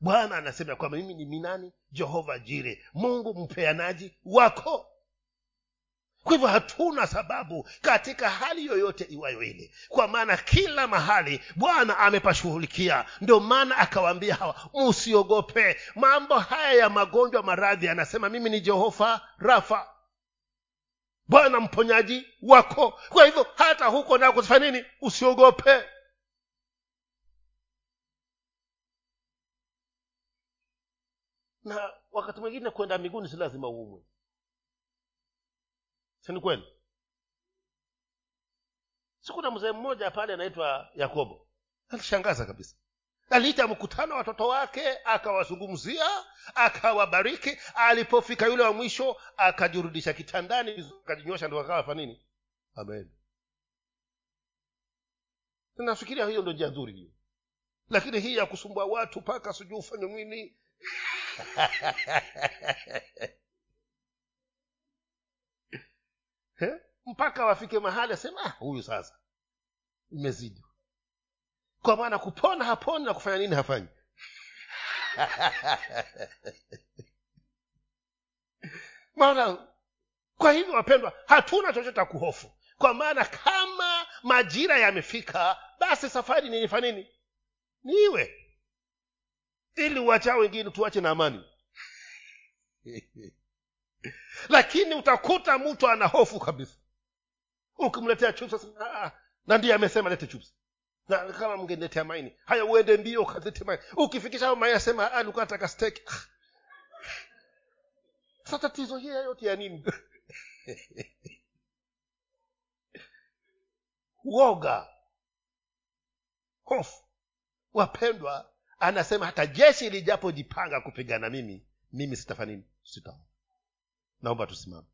Speaker 1: Bwana anasema kwamba mimi ni minani? Jehova jire. Mungu mpeanaji wako. Kwa hivyo hatuna sababu katika hali yoyote iwayo ile. Kwa maana kila mahali bwana amepashughulikia ndio maana akawaambia hawa msiogope. Mambo haya ya magonjwa maradhi anasema mimi ni jehova rafa. Bwana mponyaji wako. Kwa hivyo hata huko nako sifanya nini? Usiogope na wakati mwingine kwenda miguuni si lazima uumwe. Sini kweli? Sikuna mzee mmoja pale anaitwa yakobo. Alishangaza kabisa. Aliita mkutano watoto wake akawazungumzia akawabariki. Alipofika yule wa mwisho akajirudisha kitandani akajinyosha ndo akawa fa nini? Amen. Nafikiria hiyo ndo njia nzuri hiyo. Lakini hii ya kusumbua watu mpaka sijui ufanye nini He? mpaka wafike mahali asema "Ah, huyu sasa imezidi kwa maana kupona haponi na kufanya nini hafanyi. Maana kwa hivyo wapendwa hatuna chochote kuhofu. Kwa maana kama majira yamefika basi safari ninifa nini? Niiwe ili uwachaa wengine tuache na amani. Lakini utakuta mtu ana hofu kabisa. Ukimletea asema, "Ah, na ndiye amesema lete chupsi na kama mngeniletea maini haya uende mbio ukalete maini. Ukifikisha hayo maini asema "Ah, nilikuwa nataka steak. Ah. tatizo hiya yote ya nini? Uoga. Hofu. Wapendwa anasema hata jeshi lijapojipanga kupigana mimi mimi sitafanya nini? Sitaomba naomba tusimame